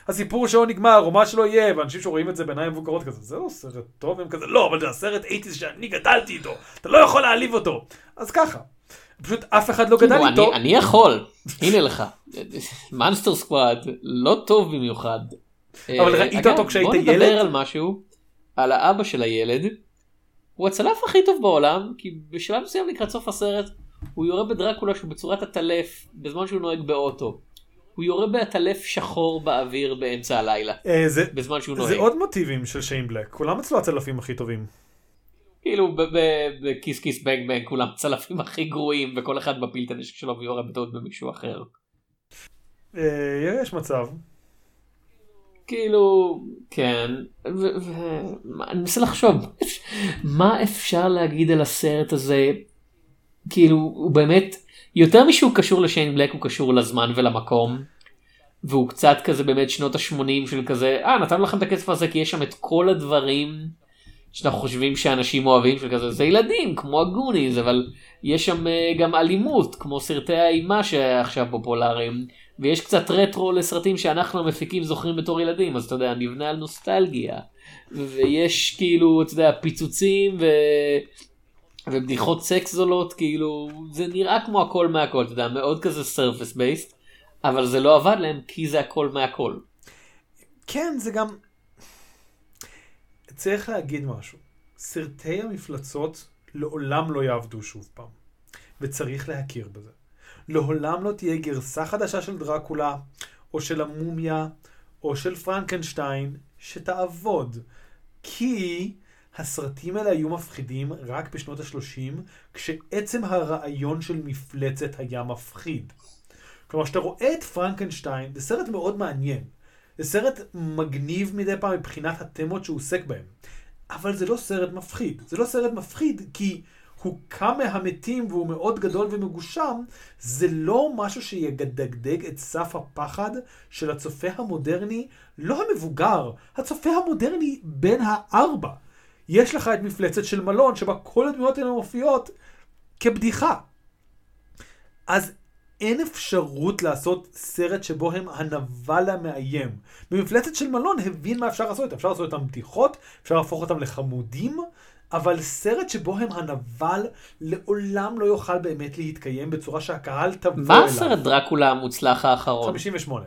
הסיפור שלו נגמר, או מה שלא יהיה, ואנשים שרואים את זה בעיניים מבוגרות כזה, זהו סרט טוב, הם כזה, לא, אבל זה הסרט 80 שאני גדלתי איתו, אתה לא יכול להעליב אותו. אז ככה, פשוט אף אחד לא גדל איתו. אני, יכול, הנה לך. מאנסטר סקוואד, לא טוב במיוחד. אבל אה, ראית אגב, אותו כשהיית בוא ילד? נדבר על משהו, על האבא של הילד. הוא הצלף הכי טוב בעולם, כי בשלב מסוים לקראת סוף הסרט, הוא יורה בדרקולה שהוא בצורת עטלף, בזמן שהוא נוהג באוטו. הוא יורה בעטלף שחור באוויר באמצע הלילה, אה, זה, בזמן שהוא זה נוהג. עוד מוטיבים של שיין בלק, כולם אצלו הצלפים הכי טובים. כאילו בכיס כיס בנג בנג כולם צלפים הכי גרועים, וכל אחד מפיל את הנשק שלו ויורה בטעות במישהו אחר. אה, יש מצב. כאילו כן ו- ו- מה- אני מנסה לחשוב מה אפשר להגיד על הסרט הזה כאילו הוא באמת יותר משהוא קשור לשיין בלק הוא קשור לזמן ולמקום. והוא קצת כזה באמת שנות ה-80 של כזה אה נתנו לכם את הכסף הזה כי יש שם את כל הדברים שאנחנו חושבים שאנשים אוהבים של כזה זה ילדים כמו הגוניז אבל יש שם אה, גם אלימות כמו סרטי האימה שעכשיו פופולריים ויש קצת רטרו לסרטים שאנחנו המפיקים זוכרים בתור ילדים אז אתה יודע נבנה על נוסטלגיה ויש כאילו אתה יודע פיצוצים ו... ובדיחות סקס זולות כאילו זה נראה כמו הכל מהכל אתה יודע מאוד כזה סרפס בייסט אבל זה לא עבד להם כי זה הכל מהכל. כן, זה גם... צריך להגיד משהו. סרטי המפלצות לעולם לא יעבדו שוב פעם. וצריך להכיר בזה. לעולם לא תהיה גרסה חדשה של דרקולה, או של המומיה, או של פרנקנשטיין, שתעבוד. כי הסרטים האלה היו מפחידים רק בשנות ה-30, כשעצם הרעיון של מפלצת היה מפחיד. כלומר, כשאתה רואה את פרנקנשטיין, זה סרט מאוד מעניין. זה סרט מגניב מדי פעם מבחינת התמות שהוא עוסק בהן. אבל זה לא סרט מפחיד. זה לא סרט מפחיד כי הוא קם מהמתים והוא מאוד גדול ומגושם. זה לא משהו שיגדגדג את סף הפחד של הצופה המודרני, לא המבוגר, הצופה המודרני בן הארבע. יש לך את מפלצת של מלון שבה כל הדמויות האלה מופיעות כבדיחה. אז אין אפשרות לעשות סרט שבו הם הנבל המאיים. במפלצת של מלון הבין מה אפשר לעשות, אפשר לעשות אותם בדיחות, אפשר להפוך אותם לחמודים, אבל סרט שבו הם הנבל לעולם לא יוכל באמת להתקיים בצורה שהקהל תבוא אליו. מה הסרט דרקולה המוצלח האחרון? 58.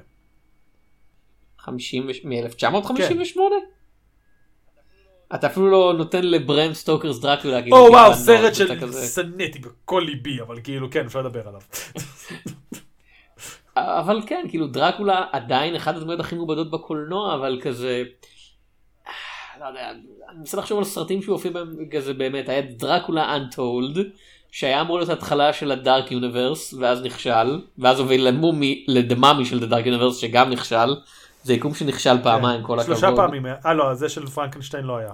50 מ-1958? אתה אפילו לא נותן ל Bram Stoker's Dracula. כאילו, או וואו, סרט כזה- ששנאתי בכל ליבי, אבל כאילו כן, אפשר לדבר עליו. אבל כן, כאילו דרקולה עדיין אחת הדמויות הכי מעובדות בקולנוע, אבל כזה... לא אני מנסה לחשוב על סרטים שהוא הופיע בהם כזה באמת, היה דרקולה Untold, שהיה אמור להיות התחלה של הדארק יוניברס, ואז נכשל, ואז הוביל למומי, לדמאמי של הדארק יוניברס שגם נכשל, זה יקום שנכשל פעמיים, כל הכבוד. כן. שלושה פעמים, אה לא, זה של פרנקנשטיין לא היה.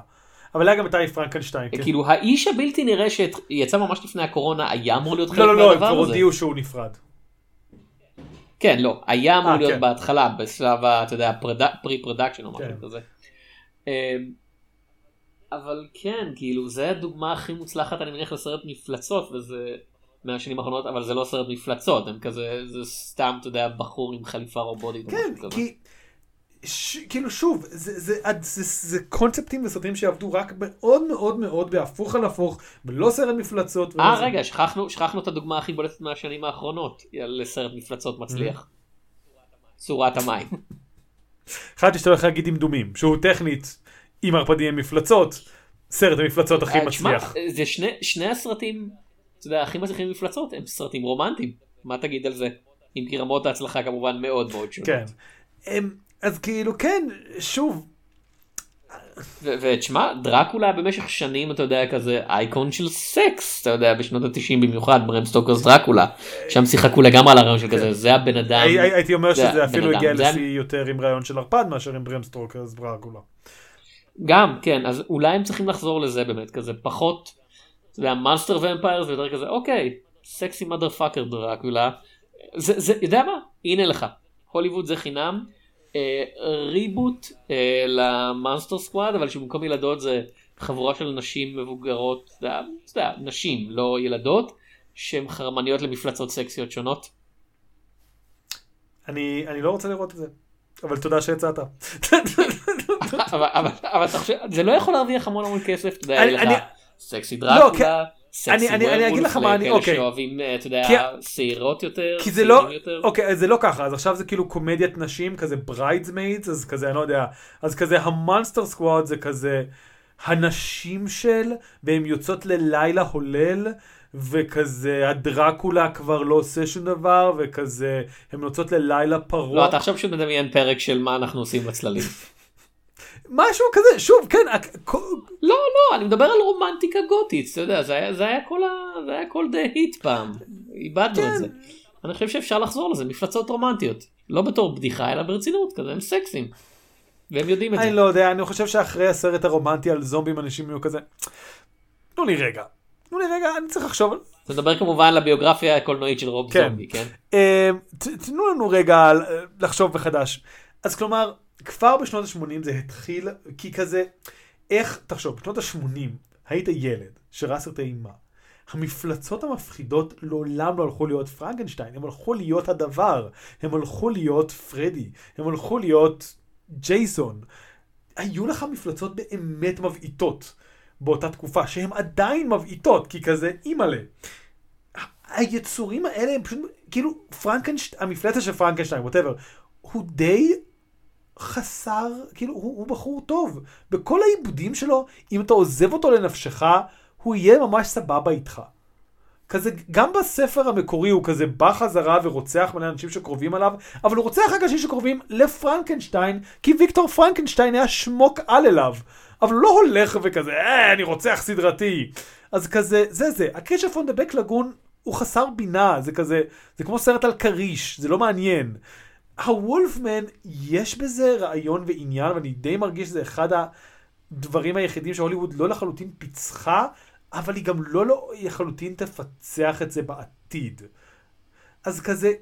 אבל היה גם את האי פרנקנשטיין, כן. כאילו האיש הבלתי נראה שיצא ממש לפני הקורונה היה אמור להיות חלק לא, לא, לא, הם מהדבר כבר הזה. הודיעו שהוא נפרד. כן, לא, היה אמור אה, להיות כן. בהתחלה, בשלב אתה יודע, פרי production או משהו כן. כזה. אבל כן, כאילו, זה הדוגמה הכי מוצלחת, אני מניח, לסרט מפלצות, וזה מהשנים האחרונות, אבל זה לא סרט מפלצות, הם כזה, זה סתם, אתה יודע, בחור עם חליפה רובוטית. כן. כי... ש... כאילו שוב, זה, זה, זה, זה, זה קונספטים וסרטים שיעבדו רק מאוד מאוד מאוד בהפוך על הפוך, ולא סרט מפלצות. אה, זה. רגע, שכחנו, שכחנו את הדוגמה הכי בולטת מהשנים האחרונות, לסרט מפלצות מצליח. צורת המים. חשבתי שאתה הולך להגיד דמדומים, שהוא טכנית עם ערפדים עם מפלצות, סרט המפלצות הכי אה, מצליח. זה שני, שני הסרטים, אתה יודע, הכי מצליחים במפלצות, הם סרטים רומנטיים. מה תגיד על זה? אם כי רמות ההצלחה כמובן מאוד מאוד שונות. כן. הם, אז כאילו כן, שוב, ותשמע, דרקולה במשך שנים, אתה יודע, כזה אייקון של סקס, אתה יודע, בשנות ה-90 במיוחד, Bram Stoker's Dracula, שם שיחקו לגמרי על הרעיון של כזה, זה הבן אדם. הי- הי- הייתי אומר זה שזה אפילו הגיע לשיא יותר עם רעיון של ערפד מאשר עם Bram Stoker's Dracula. גם, כן, אז אולי הם צריכים לחזור לזה באמת, כזה פחות, אתה יודע, monster vampires ויותר כזה, אוקיי, סקסי motherfucker דרקולה, זה, זה, יודע מה? הנה לך, הוליווד זה חינם, אה, reboot אה, ל Monster Squad אבל שבמקום ילדות זה חבורה של נשים מבוגרות, אתה יודע, נשים לא ילדות, שהן חרמניות למפלצות סקסיות שונות. אני, אני לא רוצה לראות את זה, אבל תודה שיצאת. אבל, זה לא יכול להרוויח המון המון כסף, אתה יודע, לך סקסי לא, דרקולה, סקסי אני- אני- אני אגיד לך מה אני- לכאלה אוקיי. שאוהבים, אה, אתה יודע, שעירות יותר, כי זה לא. אוקיי, זה לא ככה, אז עכשיו זה כאילו קומדיית נשים, כזה Bridesmaids, אז כזה, אני לא יודע, אז כזה ה Monster Squad זה כזה הנשים של, והן יוצאות ללילה הולל, וכזה הדרקולה כבר לא עושה שום דבר, וכזה, הן יוצאות ללילה פרוע. לא, אתה עכשיו פשוט מדמיין פרק של מה אנחנו עושים בצללים. משהו כזה, שוב, כן, לא, לא, אני מדבר על רומנטיקה גותית, אתה יודע, זה היה, זה היה כל ה... זה היה כל דה היט פעם, איבדנו כן. את זה. אני חושב שאפשר לחזור לזה, מפלצות רומנטיות. לא בתור בדיחה, אלא ברצינות, כזה, הם סקסים. והם יודעים את זה. אני לא יודע, אני חושב שאחרי הסרט הרומנטי על זומבים אנשים יהיו כזה, תנו לי רגע, תנו לי רגע, אני צריך לחשוב. על- אתה מדבר כמובן על הביוגרפיה הקולנועית של רוב כן. זומבי, כן? ת- תנו לנו רגע אה, לחשוב מחדש. אז כלומר, כבר בשנות ה-80 זה התחיל, כי כזה, איך, תחשוב, בשנות ה-80 היית ילד שראה סרטי אימה. המפלצות המפחידות לעולם לא הלכו להיות פרנקנשטיין, הם הלכו להיות הדבר, הם הלכו להיות פרדי, הם הלכו להיות ג'ייסון. היו לך מפלצות באמת מבעיטות באותה תקופה, שהן עדיין מבעיטות, כי כזה אימא'לה. היצורים האלה הם פשוט, כאילו, פרנקנשטיין, המפלצת של פרנקנשטיין, ווטאבר, הוא די חסר, כאילו, הוא, הוא בחור טוב. בכל העיבודים שלו, אם אתה עוזב אותו לנפשך, הוא יהיה ממש סבבה איתך. כזה, גם בספר המקורי הוא כזה בא חזרה ורוצח מלא אנשים שקרובים אליו, אבל הוא רוצח רק אנשים שקרובים לפרנקנשטיין, כי ויקטור פרנקנשטיין היה שמוק על אליו. אבל הוא לא הולך וכזה, אה, אני רוצח סדרתי. אז כזה, זה זה. הקרישה פון דה בק לגון הוא חסר בינה, זה כזה, זה כמו סרט על כריש, זה לא מעניין. הוולפמן, יש בזה רעיון ועניין, ואני די מרגיש שזה אחד הדברים היחידים שהוליווד לא לחלוטין פיצחה, אבל היא גם לא לא לחלוטין תפצח את זה בעתיד. אז כזה,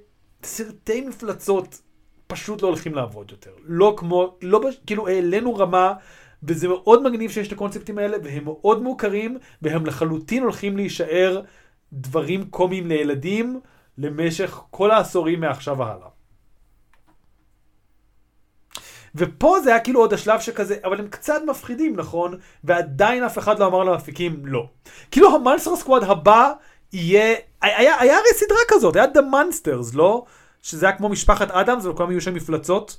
סרטי מפלצות פשוט לא הולכים לעבוד יותר. לא כמו, לא, כאילו העלינו רמה, וזה מאוד מגניב שיש את הקונספטים האלה, והם מאוד מוכרים, והם לחלוטין הולכים להישאר דברים קומיים לילדים למשך כל העשורים מעכשיו והלאה. ופה זה היה כאילו עוד השלב שכזה, אבל הם קצת מפחידים, נכון? ועדיין אף אחד לא אמר למפיקים לא. כאילו המונסטר סקוואד הבא יהיה, היה, היה הרי סדרה כזאת, היה The Monsters, לא? שזה היה כמו משפחת אדמס וכולם היו שם מפלצות.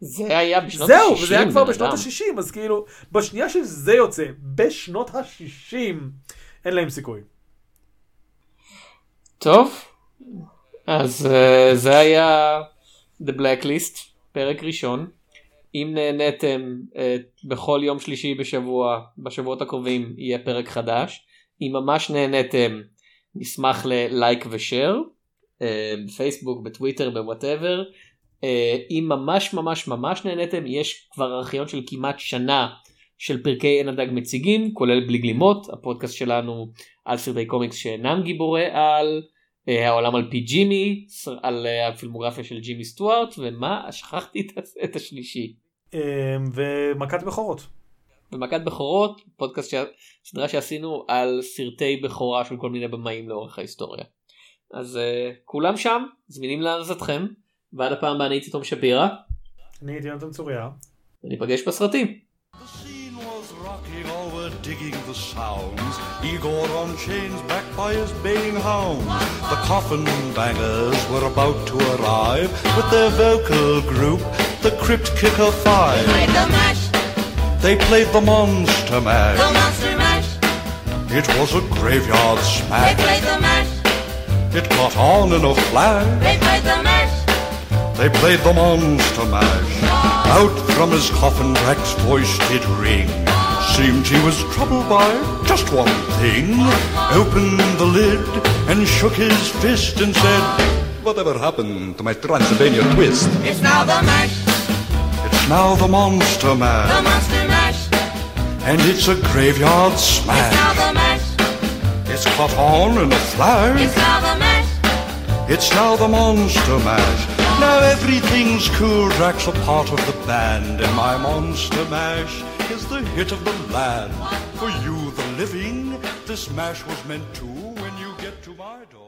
זה היה בשנות ה-60. זהו, וזה היה כבר בשנות אדם. ה-60, אז כאילו, בשנייה שזה יוצא, בשנות ה-60, אין להם סיכוי. טוב, אז uh, זה היה The Blacklist, פרק ראשון. אם נהניתם, אה, בכל יום שלישי בשבוע, בשבועות הקרובים, יהיה פרק חדש. אם ממש נהניתם, נשמח ללייק ו share, אה, בפייסבוק, בטוויטר, ב whatever. אה, אם ממש ממש ממש נהניתם, יש כבר ארכיון של כמעט שנה של פרקי עין הדג מציגים, כולל בלי גלימות, הפודקאסט שלנו על סרטי קומיקס שאינם גיבורי על, אה, העולם על פי ג'ימי, על אה, הפילמוגרפיה של ג'ימי סטוארט, ומה? שכחתי את השלישי. אמ, ומכת בכורות. במכת בכורות, פודקאסט, ש... סדרה שעשינו על סרטי בכורה של כל מיני במאים לאורך ההיסטוריה. אז uh, כולם שם, זמינים להאזנתכם, ועד הפעם הבאה אני הייתי תום שפירא, אני הייתי יונתן צוריה. וניפגש בסרטים. The scene was rocking, all were digging the sounds. Igor on chains, backed by his baying hounds. The coffin bangers were about to arrive with their vocal group, Crypt Kicker Five. Played the mash, They played the Monster mash. the monster mash. It was a graveyard smash. They played the mash, It caught on in a flash. they played the mash. They played the Monster Mash. Out from his coffin, Brack's voice did ring. Seemed he was troubled by just one thing. Opened the lid and shook his fist and said, Whatever happened to my Transylvania twist? It's now the mash, now the Monster the Mash. monster mash. And it's a graveyard smash. It's now the mash, It's caught on in a flash. it's now the mash. It's now the Monster Mash. Now everything's cool, Drax a part of the band, and my monster mash is the hit of the land. For you, the living, this mash was meant to when you get to my door.